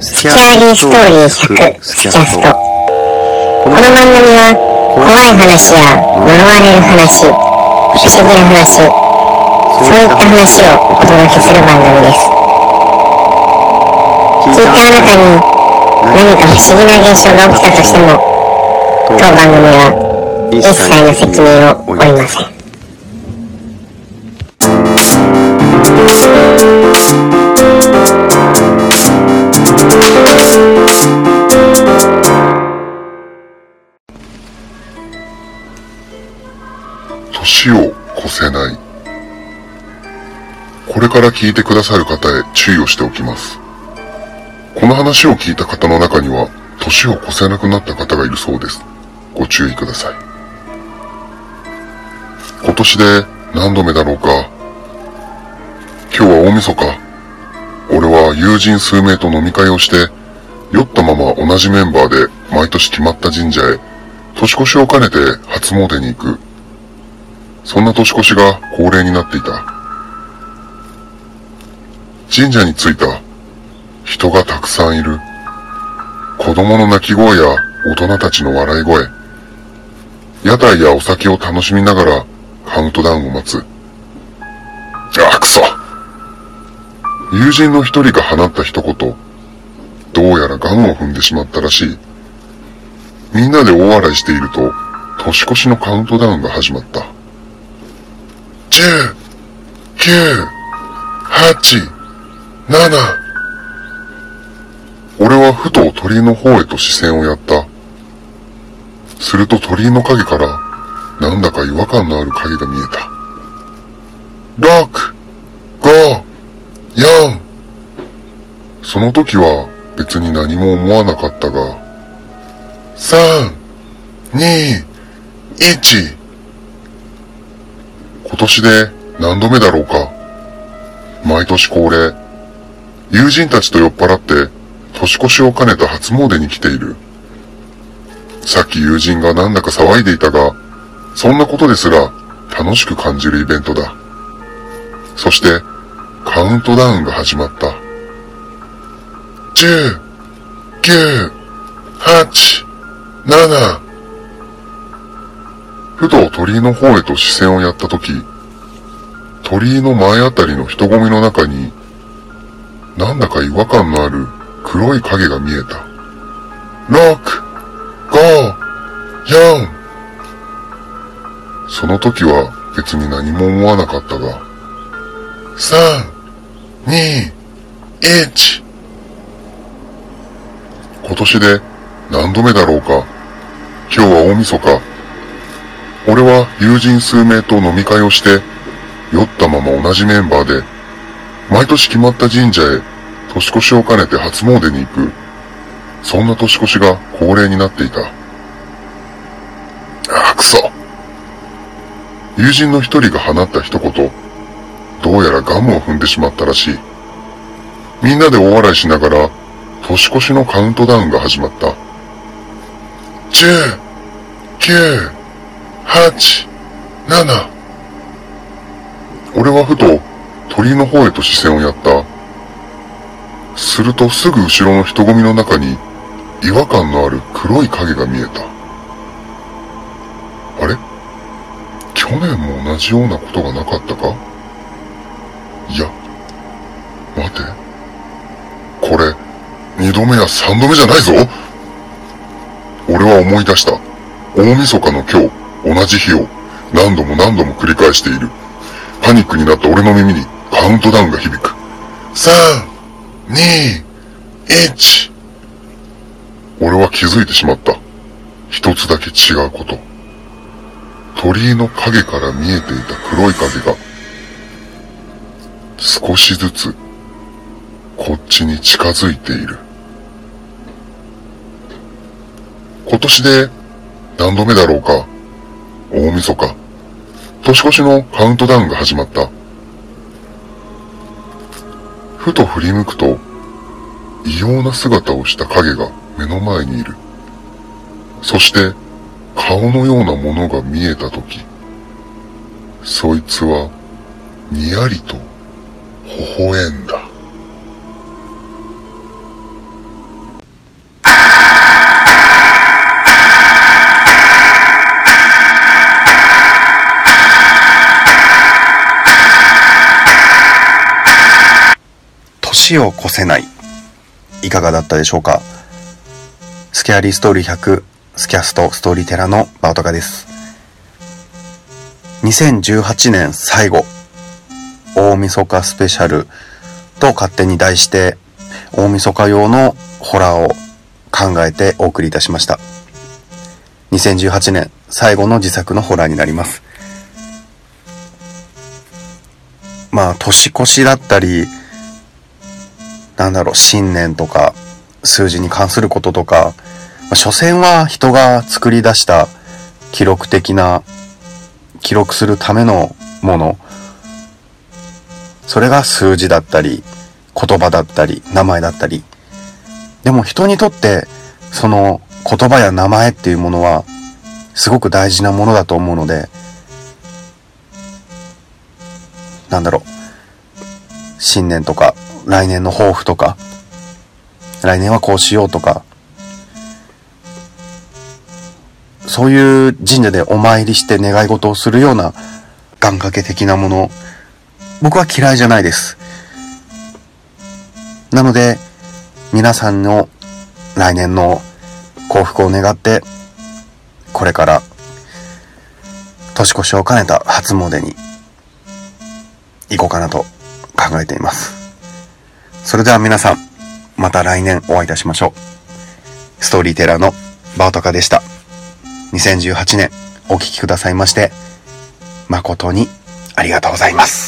スキャーリーストーリー100スキャストこの番組は怖い話や呪われる話不思議な話そういった話をお届けする番組です。聞いたあなたに何か不思議な現象が起きたとしても当番組は一切の責任を負いません。年を越せない。これから聞いてくださる方へ注意をしておきます。この話を聞いた方の中には、年を越せなくなった方がいるそうです。ご注意ください。今年で何度目だろうか？今日は大晦日。俺は友人数名と飲み会をして、酔ったまま同じメンバーで毎年決まった神社へ、年越しを兼ねて初詣に行く。そんな年越しが恒例になっていた。神社に着いた。人がたくさんいる。子供の泣き声や大人たちの笑い声。屋台やお酒を楽しみながらカウントダウンを待つ。あ、あくそ友人の一人が放った一言。どうやらガンを踏んでしまったらしい。みんなで大笑いしていると、年越しのカウントダウンが始まった。十、九、八、七。俺はふと鳥居の方へと視線をやった。すると鳥居の影から、なんだか違和感のある影が見えた。六、五、四。その時は別に何も思わなかったが、三、二、一。今年で何度目だろうか。毎年恒例。友人たちと酔っ払って年越しを兼ねた初詣に来ている。さっき友人がなんだか騒いでいたが、そんなことですら楽しく感じるイベントだ。そして、カウントダウンが始まった。十、九、八、七。ふと鳥居の方へと視線をやったとき、鳥居の前あたりの人混みの中に、なんだか違和感のある黒い影が見えた。六、五、四。その時は別に何も思わなかったが、三、二、一。今年で何度目だろうか？今日は大晦日。俺は友人数名と飲み会をして、酔ったまま同じメンバーで、毎年決まった神社へ年越しを兼ねて初詣に行く。そんな年越しが恒例になっていた。ああ、くそ。友人の一人が放った一言。どうやらガムを踏んでしまったらしい。みんなで大笑いしながら、年越しのカウントダウンが始まった。十、九、八、七。俺はふと鳥居の方へと視線をやった。するとすぐ後ろの人混みの中に違和感のある黒い影が見えた。あれ？去年も同じようなことがなかったか？いや、待て。これ、二度目や三度目じゃないぞ俺は思い出した。大晦日の今日、同じ日を何度も何度も繰り返している。パニックになった俺の耳にカウントダウンが響く。三、二、一。俺は気づいてしまった。一つだけ違うこと。鳥居の影から見えていた黒い影が、少しずつ、こっちに近づいている。今年で何度目だろうか。大晦日。年越しのカウントダウンが始まった。ふと振り向くと、異様な姿をした影が目の前にいる。そして、顔のようなものが見えたとき、そいつは、にやりと、微笑んだ。年を越せない。いかがだったでしょうか？スキャリーストーリー100、スキャストストーリーテラのバオトカです。2018年最後、大晦日スペシャルと勝手に題して、大晦日用のホラーを考えてお送りいたしました。2018年最後の自作のホラーになります。まあ、年越しだったり、なんだろう、新年とか、数字に関することとか、まあ、所詮は人が作り出した記録的な、記録するためのもの。それが数字だったり、言葉だったり、名前だったり。でも人にとって、その言葉や名前っていうものは、すごく大事なものだと思うので、なんだろう、新年とか、来年の抱負とか、来年はこうしようとか、そういう神社でお参りして願い事をするような願掛け的なもの、僕は嫌いじゃないです。なので、皆さんの来年の幸福を願って、これから年越しを兼ねた初詣に行こうかなと考えています。それでは皆さん、また来年お会いいたしましょう。ストーリーテラーのバオトカでした。2018年お聴きくださいまして、誠にありがとうございます。